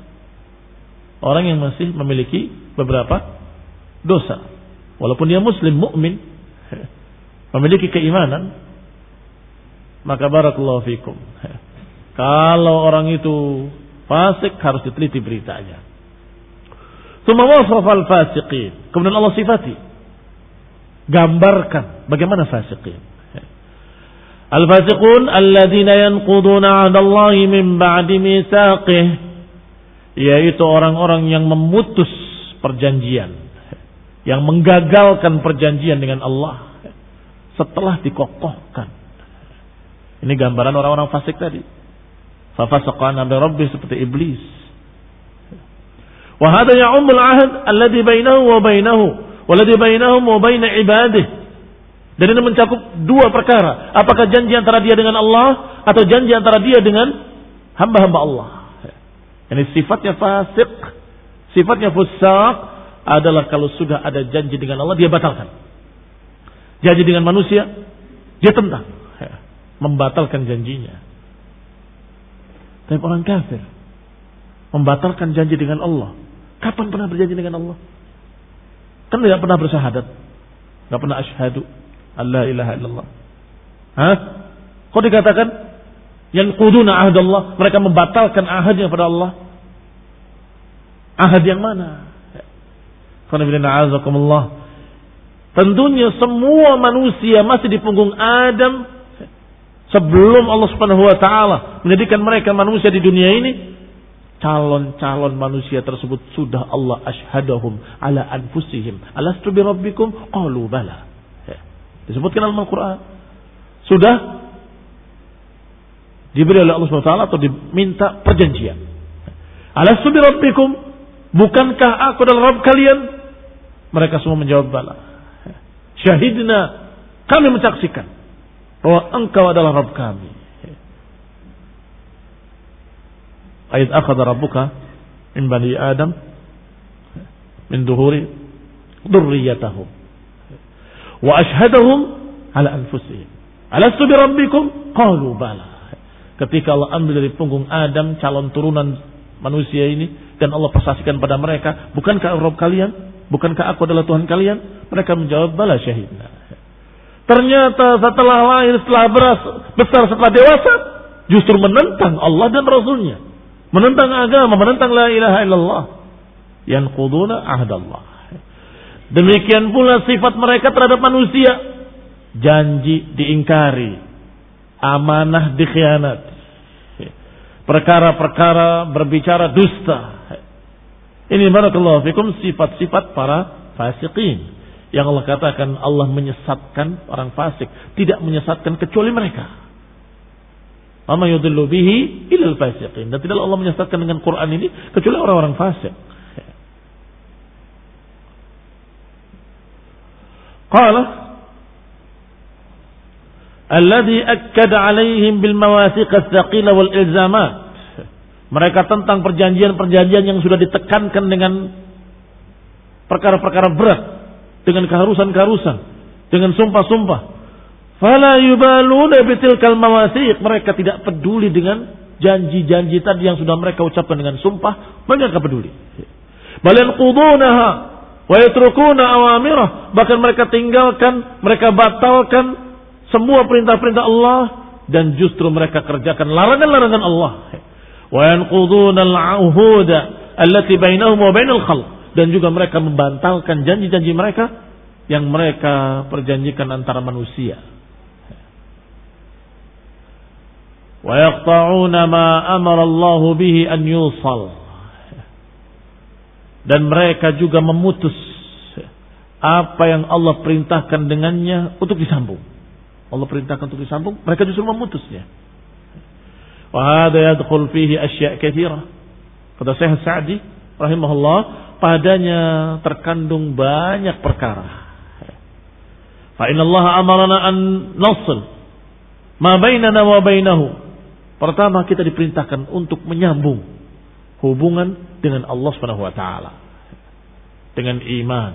Orang yang masih memiliki beberapa dosa. Walaupun dia muslim, mukmin, memiliki keimanan, maka barakallahu fikum. Kalau orang itu fasik harus diteliti beritanya. Tsumma wasafa al-fasiqin. Kemudian Allah sifati. Gambarkan bagaimana fasiqin. Al-fasiqun alladzina yanquduna 'ahdallahi min ba'di mitsaqih. Yaitu orang-orang yang memutus perjanjian. Yang menggagalkan perjanjian dengan Allah setelah dikokohkan. Ini gambaran orang-orang fasik tadi. Fafasaqan abda rabbi seperti iblis. Wa hadha ya'ummul ahad alladhi bainahu wa bainahu walladhi bainahum wa bain ibadih. Dan ini mencakup dua perkara. Apakah janji antara dia dengan Allah atau janji antara dia dengan hamba-hamba Allah. Ini sifatnya fasik, sifatnya fusak adalah kalau sudah ada janji dengan Allah dia batalkan. Janji dengan manusia dia tentang membatalkan janjinya. Tapi orang kafir membatalkan janji dengan Allah Kapan pernah berjanji dengan Allah? Kan tidak pernah bersyahadat. Tidak pernah asyhadu. Allah ilaha illallah. Hah? Kok dikatakan? Yang kuduna ahad Allah. Mereka membatalkan ahadnya pada Allah. Ahad yang mana? Tentunya semua manusia masih di punggung Adam sebelum Allah Subhanahu wa taala menjadikan mereka manusia di dunia ini calon-calon manusia tersebut sudah Allah ashadahum ala anfusihim. Alastu bi rabbikum? Qalu bala. Ya. Disebutkan dalam Al-Quran. Sudah diberi oleh Allah SWT atau diminta perjanjian. Alastu bi rabbikum? Bukankah aku adalah Rabb kalian? Mereka semua menjawab bala. Ya. Syahidna. Kami menyaksikan bahwa engkau adalah Rabb kami. Ayat akhadha rabbuka min bani Adam min duhuri dhurriyyatahum wa ashhadahum ala anfusihim. Alastu bi rabbikum? Qalu bala. Ketika Allah ambil dari punggung Adam calon turunan manusia ini dan Allah persaksikan pada mereka, bukankah Rabb kalian? Bukankah aku adalah Tuhan kalian? Mereka menjawab, bala syahidna. Ternyata setelah lahir, setelah beras, besar, setelah dewasa, justru menentang Allah dan Rasulnya. Menentang agama, menentang la ilaha illallah. Yang kuduna ahdallah. Demikian pula sifat mereka terhadap manusia. Janji diingkari. Amanah dikhianat. Perkara-perkara berbicara dusta. Ini barakallahu fikum sifat-sifat para fasiqin. Yang Allah katakan Allah menyesatkan orang fasik. Tidak menyesatkan kecuali mereka. Mama yudillu bihi ilal fasiqin. Dan tidak Allah menyesatkan dengan Quran ini kecuali orang-orang fasik. Qala Alladhi akkada alaihim bil mawasiq as-saqila wal ilzamat. Mereka tentang perjanjian-perjanjian yang sudah ditekankan dengan perkara-perkara berat dengan keharusan-keharusan, dengan sumpah-sumpah. Fala yubaluna bitilkal mawasiq. Mereka tidak peduli dengan janji-janji tadi yang sudah mereka ucapkan dengan sumpah, mereka peduli. Balian qudunaha wa yatrukuna awamirah. Bahkan mereka tinggalkan, mereka batalkan semua perintah-perintah Allah dan justru mereka kerjakan larangan-larangan Allah. Wa yanquduna al-'uhuda allati bainahum wa bainal khalq dan juga mereka membantalkan janji-janji mereka yang mereka perjanjikan antara manusia. Allah bihi an. Dan mereka juga memutus apa yang Allah perintahkan dengannya untuk disambung. Allah perintahkan untuk disambung, mereka justru memutusnya. Wa yadkhul fihi asya'. Kata Syekh Sa'di rahimahullah, padanya terkandung banyak perkara. Fa inna Allah amarana an nasl ma bainana wa bainahu. Pertama kita diperintahkan untuk menyambung hubungan dengan Allah Subhanahu wa taala. Dengan iman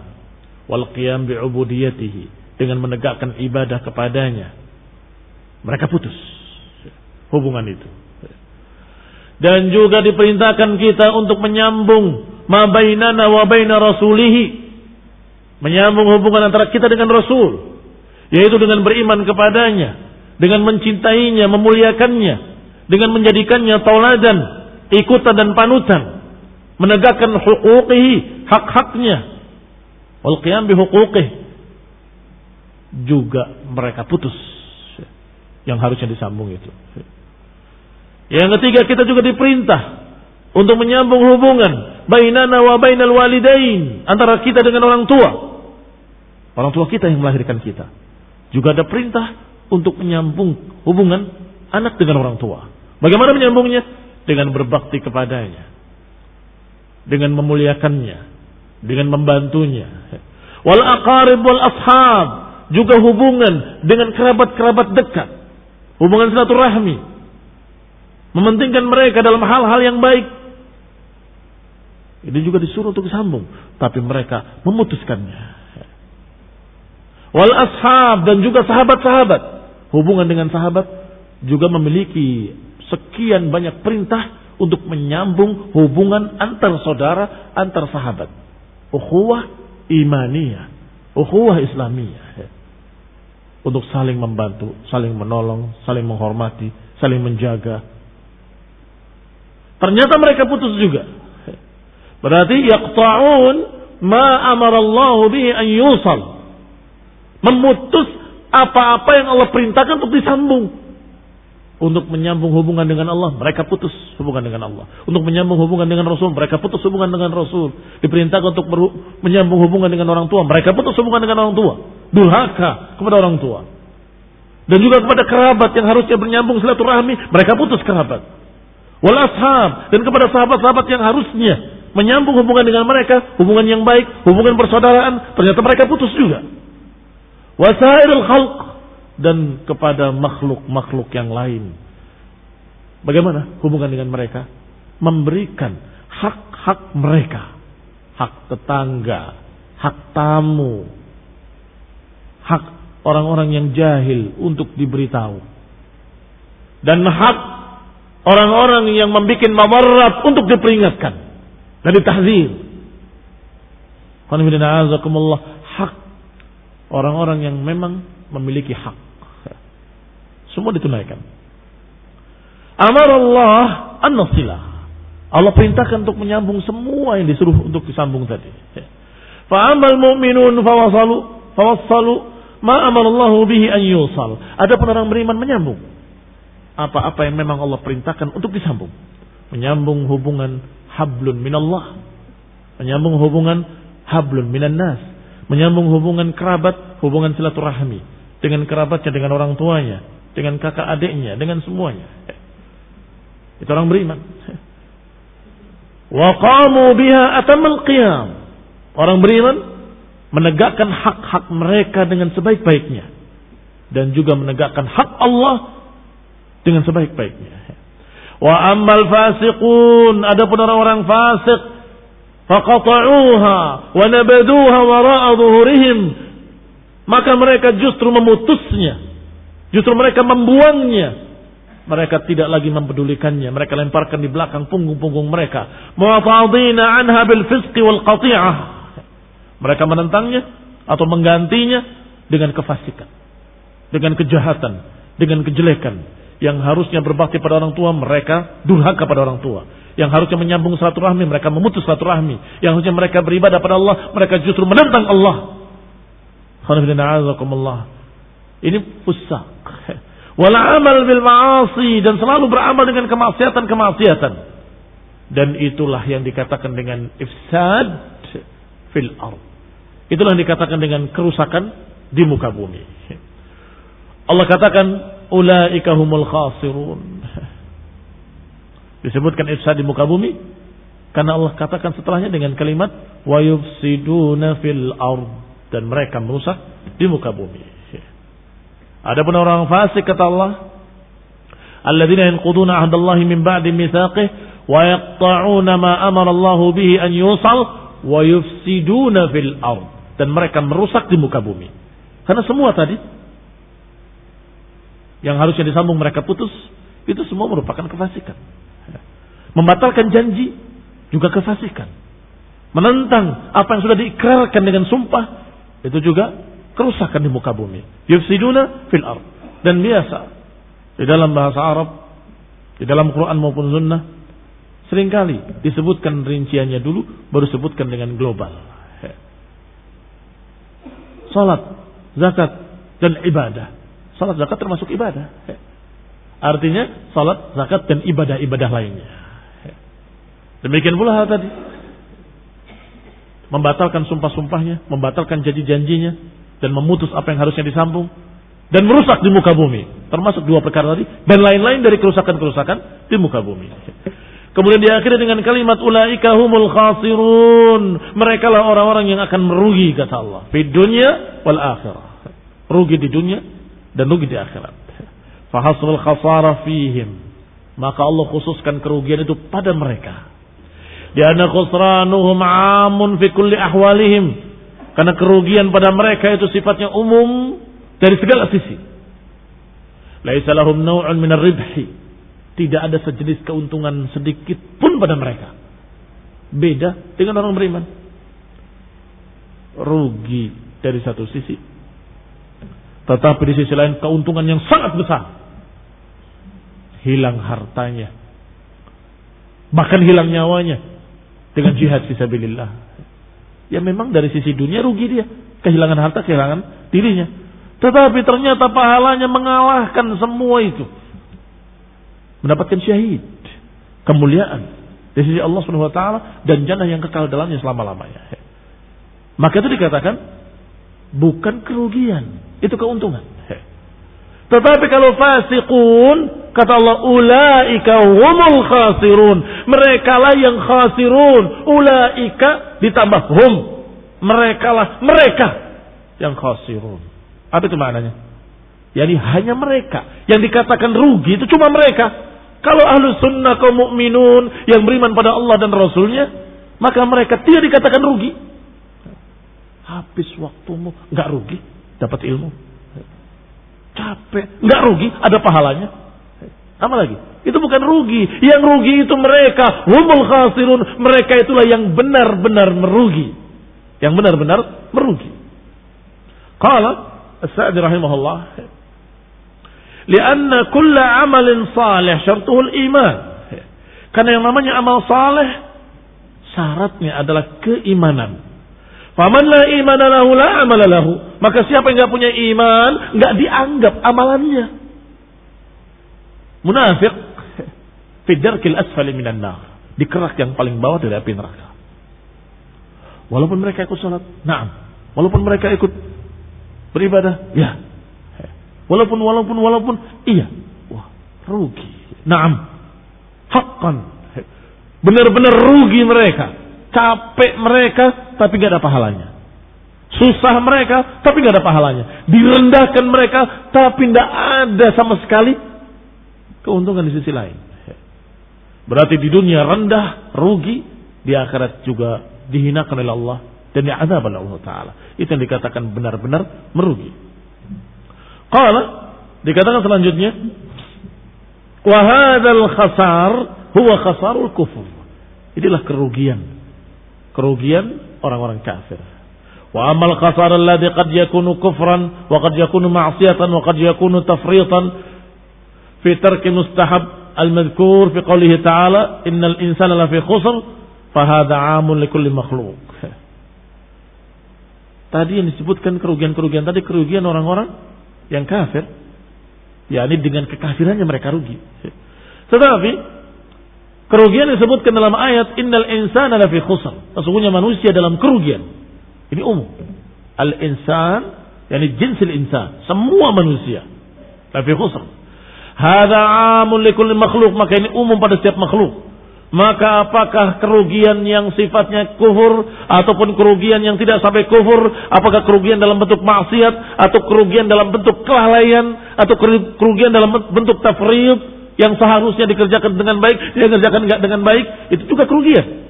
wal qiyam bi ubudiyatihi, dengan menegakkan ibadah kepadanya. Mereka putus hubungan itu. Dan juga diperintahkan kita untuk menyambung ma bainana wa baina rasulihi. Menyambung hubungan antara kita dengan Rasul. Yaitu dengan beriman kepadanya. Dengan mencintainya memuliakannya. Dengan menjadikannya tauladan ikutan dan panutan. Menegakkan hukukihi hak-haknya. Wal qiyam bi juga mereka putus. Yang harusnya disambung itu yang ketiga kita juga diperintah untuk menyambung hubungan bainana wa bainal walidain antara kita dengan orang tua. Orang tua kita yang melahirkan kita. Juga ada perintah untuk menyambung hubungan anak dengan orang tua. Bagaimana menyambungnya? Dengan berbakti kepadanya. Dengan memuliakannya. Dengan membantunya. Wal aqarib wal ashab. Juga hubungan dengan kerabat-kerabat dekat. Hubungan silaturahmi. Mementingkan mereka dalam hal-hal yang baik ini juga disuruh untuk disambung. Tapi mereka memutuskannya. Wal ashab dan juga sahabat-sahabat. Hubungan dengan sahabat juga memiliki sekian banyak perintah untuk menyambung hubungan antar saudara, antar sahabat. Ukhuwah imaniyah. Ukhuwah islamiyah. Untuk saling membantu, saling menolong, saling menghormati, saling menjaga. Ternyata mereka putus juga. Berarti yaqta'un ma amara Allah bihi an yusal. Memutus apa-apa yang Allah perintahkan untuk disambung. Untuk menyambung hubungan dengan Allah, mereka putus hubungan dengan Allah. Untuk menyambung hubungan dengan Rasul, mereka putus hubungan dengan Rasul. Diperintahkan untuk menyambung hubungan dengan orang tua, mereka putus hubungan dengan orang tua. Durhaka kepada orang tua. Dan juga kepada kerabat yang harusnya bernyambung silaturahmi, mereka putus kerabat. Wal ashab dan kepada sahabat-sahabat yang harusnya menyambung hubungan dengan mereka, hubungan yang baik, hubungan persaudaraan, ternyata mereka putus juga. Wasairul khalq dan kepada makhluk-makhluk yang lain. Bagaimana hubungan dengan mereka? Memberikan hak-hak mereka. Hak tetangga, hak tamu, hak orang-orang yang jahil untuk diberitahu. Dan hak orang-orang yang membuat mamarat untuk diperingatkan dan ditahzir. Hak orang-orang yang memang memiliki hak. Semua ditunaikan. Amar Allah an-nasilah. Allah perintahkan untuk menyambung semua yang disuruh untuk disambung tadi. Fa'amal mu'minun fawasalu fawassalu ma amarallahu bihi an yusal. Adapun orang beriman menyambung apa-apa yang memang Allah perintahkan untuk disambung. Menyambung hubungan hablun minallah. Menyambung hubungan hablun minan nas. Menyambung hubungan kerabat, hubungan silaturahmi dengan kerabatnya, dengan orang tuanya, dengan kakak adiknya, dengan semuanya. Itu orang beriman. Wa qamu biha atamal qiyam. Orang beriman menegakkan hak-hak mereka dengan sebaik-baiknya dan juga menegakkan hak Allah dengan sebaik-baiknya. Wa ammal fasiqun, adapun orang-orang fasik faqata'uha wa nabaduha wara'a dhuhurihim maka mereka justru memutusnya justru mereka membuangnya mereka tidak lagi mempedulikannya. Mereka lemparkan di belakang punggung-punggung mereka. Mu'tadina anha bil fisqi wal qati'ah. Mereka menentangnya atau menggantinya dengan kefasikan. Dengan kejahatan. Dengan kejelekan. Yang harusnya berbakti pada orang tua, mereka durhaka pada orang tua. Yang harusnya menyambung silaturahmi, mereka memutus silaturahmi. Yang harusnya mereka beribadah pada Allah, mereka justru menentang Allah. Ini fusak wala amal bil ma'asi dan selalu beramal dengan kemaksiatan-kemaksiatan. Dan itulah yang dikatakan dengan ifsad fil ard. Itulah yang dikatakan dengan kerusakan di muka bumi. Allah katakan ulaika humul khasirun. Disebutkan ifsad di muka bumi karena Allah katakan setelahnya dengan kalimat wa yufsiduna fil ard dan mereka merusak di muka bumi. Adapun orang fasik kata Allah, alladzina yanquduna ahdallahi min ba'di mitsaqih wa yaqta'una ma amara Allah bihi an yusal wa yufsiduna fil ard dan mereka merusak di muka bumi. Karena semua tadi yang harusnya disambung mereka putus, itu semua merupakan kefasikan. Membatalkan janji juga kefasikan. Menentang apa yang sudah diikrarkan dengan sumpah itu juga kerusakan di muka bumi. Yufsiduna fil ard. Dan biasa di dalam bahasa Arab, di dalam Quran maupun Sunnah, sering kali disebutkan rinciannya dulu, baru sebutkan dengan global. Salat, zakat, dan ibadah. Salat, zakat termasuk ibadah. Artinya salat, zakat, dan ibadah-ibadah lainnya. Demikian pula hal tadi. Membatalkan sumpah-sumpahnya, membatalkan janji-janjinya, dan memutus apa yang harusnya disambung dan merusak di muka bumi termasuk dua perkara tadi dan lain-lain dari kerusakan-kerusakan di muka bumi kemudian diakhiri dengan kalimat ulaika humul khasirun mereka lah orang-orang yang akan merugi kata Allah di dunia wal akhirah rugi di dunia dan rugi di akhirat fahasul khasara fihim maka Allah khususkan kerugian itu pada mereka di anna khusranuhum amun fi kulli ahwalihim karena kerugian pada mereka itu sifatnya umum dari segala sisi. Laisa lahum naw'un min ribhi Tidak ada sejenis keuntungan sedikit pun pada mereka. Beda dengan orang beriman. Rugi dari satu sisi. Tetapi di sisi lain keuntungan yang sangat besar. Hilang hartanya. Bahkan hilang nyawanya. Dengan jihad fisabilillah ya memang dari sisi dunia rugi dia. Kehilangan harta, kehilangan dirinya. Tetapi ternyata pahalanya mengalahkan semua itu. Mendapatkan syahid. Kemuliaan. Dari sisi Allah SWT dan jannah yang kekal dalamnya selama-lamanya. Maka itu dikatakan bukan kerugian. Itu keuntungan. Tetapi kalau fasikun, kata Allah, ulaika humul khasirun. Mereka lah yang khasirun. Ulaika ditambah hum. Mereka lah mereka yang khasirun. Apa itu maknanya? Yani hanya mereka. Yang dikatakan rugi itu cuma mereka. Kalau ahlu sunnah kaum mukminun yang beriman pada Allah dan Rasulnya, maka mereka tidak dikatakan rugi. Habis waktumu, nggak rugi, dapat ilmu. Capek, nggak rugi, ada pahalanya. Apa lagi? Itu bukan rugi. Yang rugi itu mereka. Humul khasirun. Mereka itulah yang benar-benar merugi. Yang benar-benar merugi. Qala As-Sa'di rahimahullah. Lianna kulla amalin salih syartuhul iman. Karena yang namanya amal saleh syaratnya adalah keimanan. Faman la iman lahu la amal lahu. Maka siapa yang nggak punya iman, nggak dianggap amalannya. Munafik fidarkil asfali minan nar. Di kerak yang paling bawah dari api neraka. Walaupun mereka ikut sholat, naam. Walaupun mereka ikut beribadah, ya. Walaupun, walaupun, walaupun, iya. Wah, rugi. Naam. Hakkan. Benar-benar rugi mereka. Capek mereka, tapi gak ada pahalanya. Susah mereka, tapi gak ada pahalanya. Direndahkan mereka, tapi tidak ada sama sekali keuntungan di sisi lain. Berarti di dunia rendah, rugi, di akhirat juga dihinakan oleh Allah dan diazab oleh Allah Taala. Itu yang dikatakan benar-benar merugi. Qala dikatakan selanjutnya, wa hadzal khasar huwa khasarul kufur. Inilah kerugian. Kerugian orang-orang kafir. Wa amal khasar alladhi qad yakunu kufran wa qad yakunu ma'siyatan wa qad yakunu tafritan fi tarki mustahab al-madhkur fi qawlihi ta'ala innal insana lafi khusr fahada 'amun likulli makhluk. Tadi yang disebutkan kerugian-kerugian tadi kerugian orang-orang yang kafir, yakni dengan kekafirannya mereka rugi. Tetapi kerugian disebutkan dalam ayat innal insana lafi khusr, sesungguhnya manusia dalam kerugian. Ini umum. Al-insan yakni jinsil insan, semua manusia lafi khusr. Hada amul likulli makhluk. Maka ini umum pada setiap makhluk. Maka apakah kerugian yang sifatnya kufur ataupun kerugian yang tidak sampai kufur, apakah kerugian dalam bentuk maksiat atau kerugian dalam bentuk kelalaian atau kerugian dalam bentuk tafrid yang seharusnya dikerjakan dengan baik, dia kerjakan enggak dengan baik, itu juga kerugian.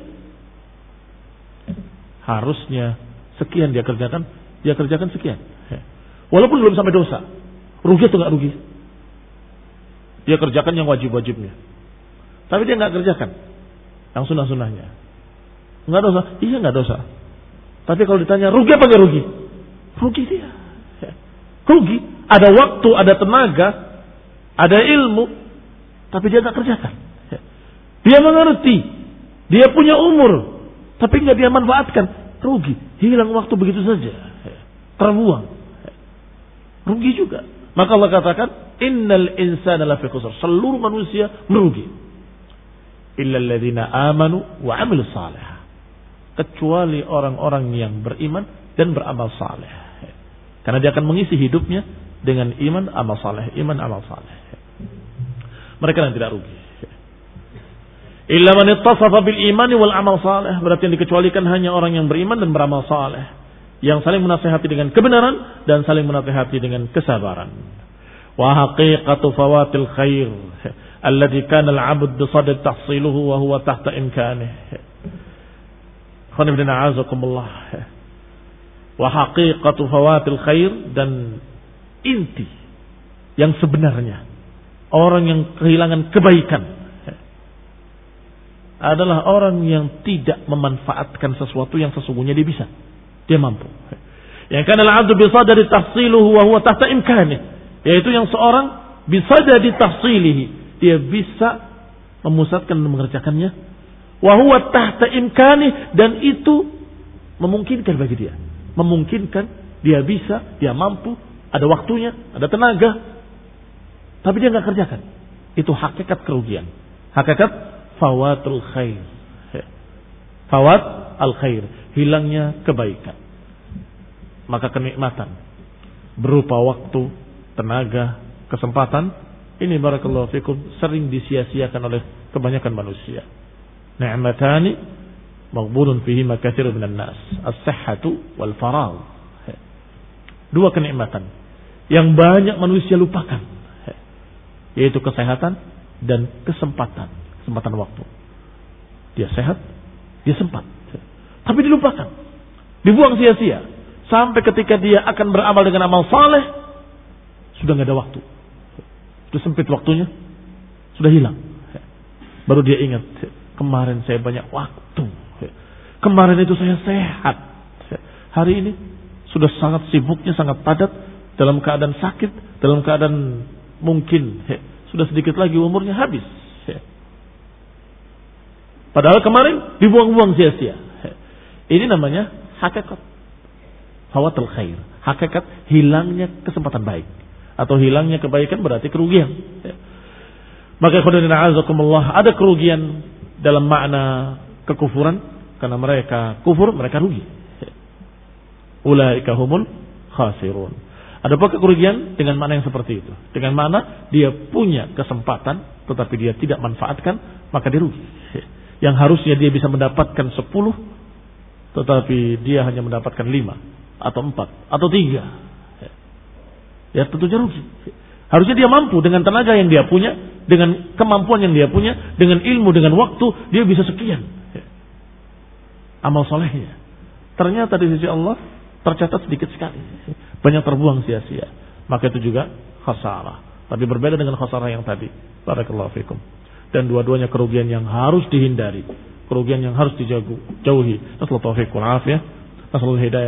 Harusnya sekian dia kerjakan, dia kerjakan sekian. Walaupun belum sampai dosa. Rugi atau enggak rugi? Dia kerjakan yang wajib-wajibnya. Tapi dia nggak kerjakan yang sunnah-sunnahnya. Nggak dosa? Iya nggak dosa. Tapi kalau ditanya rugi apa nggak rugi? Rugi dia. Rugi. Ada waktu, ada tenaga, ada ilmu, tapi dia nggak kerjakan. Dia mengerti, dia punya umur, tapi nggak dia manfaatkan. Rugi. Hilang waktu begitu saja. Terbuang. Rugi juga. Maka Allah katakan, Innal insana lafi khusr. Seluruh manusia merugi. Illa alladhina amanu wa amil salih. Kecuali orang-orang yang beriman dan beramal saleh. Karena dia akan mengisi hidupnya dengan iman amal saleh, iman amal saleh mereka yang tidak rugi. Illa man ittasafa bil imani wal amal saleh. Berarti yang dikecualikan hanya orang yang beriman dan beramal saleh. Yang saling menasehati dengan kebenaran dan saling menasehati dengan kesabaran. Wa haqiqatu fawatil khair. Alladhi kana al-abd bisadad tahsiluhu wa huwa tahta imkanih. Khamil bin a'azakumullah. Wa haqiqatu fawatil khair dan inti yang sebenarnya orang yang kehilangan kebaikan adalah orang yang tidak memanfaatkan sesuatu yang sesungguhnya dia bisa dia mampu yang kana al-'abdu bisadari tahsiluhu wa huwa tahta imkanih yaitu yang seorang bisa jadi tafsilihi. Dia bisa memusatkan dan mengerjakannya. Wahuwa tahta imkani. Dan itu memungkinkan bagi dia. Memungkinkan. Dia bisa. Dia mampu. Ada waktunya. Ada tenaga. Tapi dia nggak kerjakan. Itu hakikat kerugian. Hakikat fawatul khair. Fawat al khair. Hilangnya kebaikan. Maka kenikmatan. Berupa waktu, tenaga, kesempatan, ini barakallahu fikum sering disia-siakan oleh kebanyakan manusia. Ni'matani maghbunun fihi makatsirun minan nas, as-sihhatu wal faragh. Dua kenikmatan yang banyak manusia lupakan. Yaitu kesehatan dan kesempatan. Kesempatan waktu. Dia sehat, dia sempat. Tapi dilupakan. Dibuang sia-sia. Sampai ketika dia akan beramal dengan amal saleh, sudah nggak ada waktu. Sudah sempit waktunya, sudah hilang. Baru dia ingat, kemarin saya banyak waktu. Kemarin itu saya sehat. Hari ini sudah sangat sibuknya, sangat padat, dalam keadaan sakit, dalam keadaan mungkin sudah sedikit lagi umurnya habis. Padahal kemarin dibuang-buang sia-sia. Ini namanya hakikat. Hawatul khair. Hakikat hilangnya kesempatan baik. Atau hilangnya kebaikan berarti kerugian. Maka khudadina azakumullah ada kerugian dalam makna kekufuran. Karena mereka kufur, mereka rugi. Ulaika humul khasirun. Ada apa kerugian dengan mana yang seperti itu? Dengan mana dia punya kesempatan tetapi dia tidak manfaatkan, maka dia rugi. Yang harusnya dia bisa mendapatkan 10 tetapi dia hanya mendapatkan 5 atau 4 atau 3. Ya tentunya rugi. Harusnya dia mampu dengan tenaga yang dia punya, dengan kemampuan yang dia punya, dengan ilmu, dengan waktu, dia bisa sekian. Amal solehnya. Ternyata di sisi Allah tercatat sedikit sekali. Banyak terbuang sia-sia. Maka itu juga khasarah. Tapi berbeda dengan khasarah yang tadi. Barakallahu fikum. Dan dua-duanya kerugian yang harus dihindari. Kerugian yang harus dijauhi. Nasallahu taufiq afiyah. Hidayah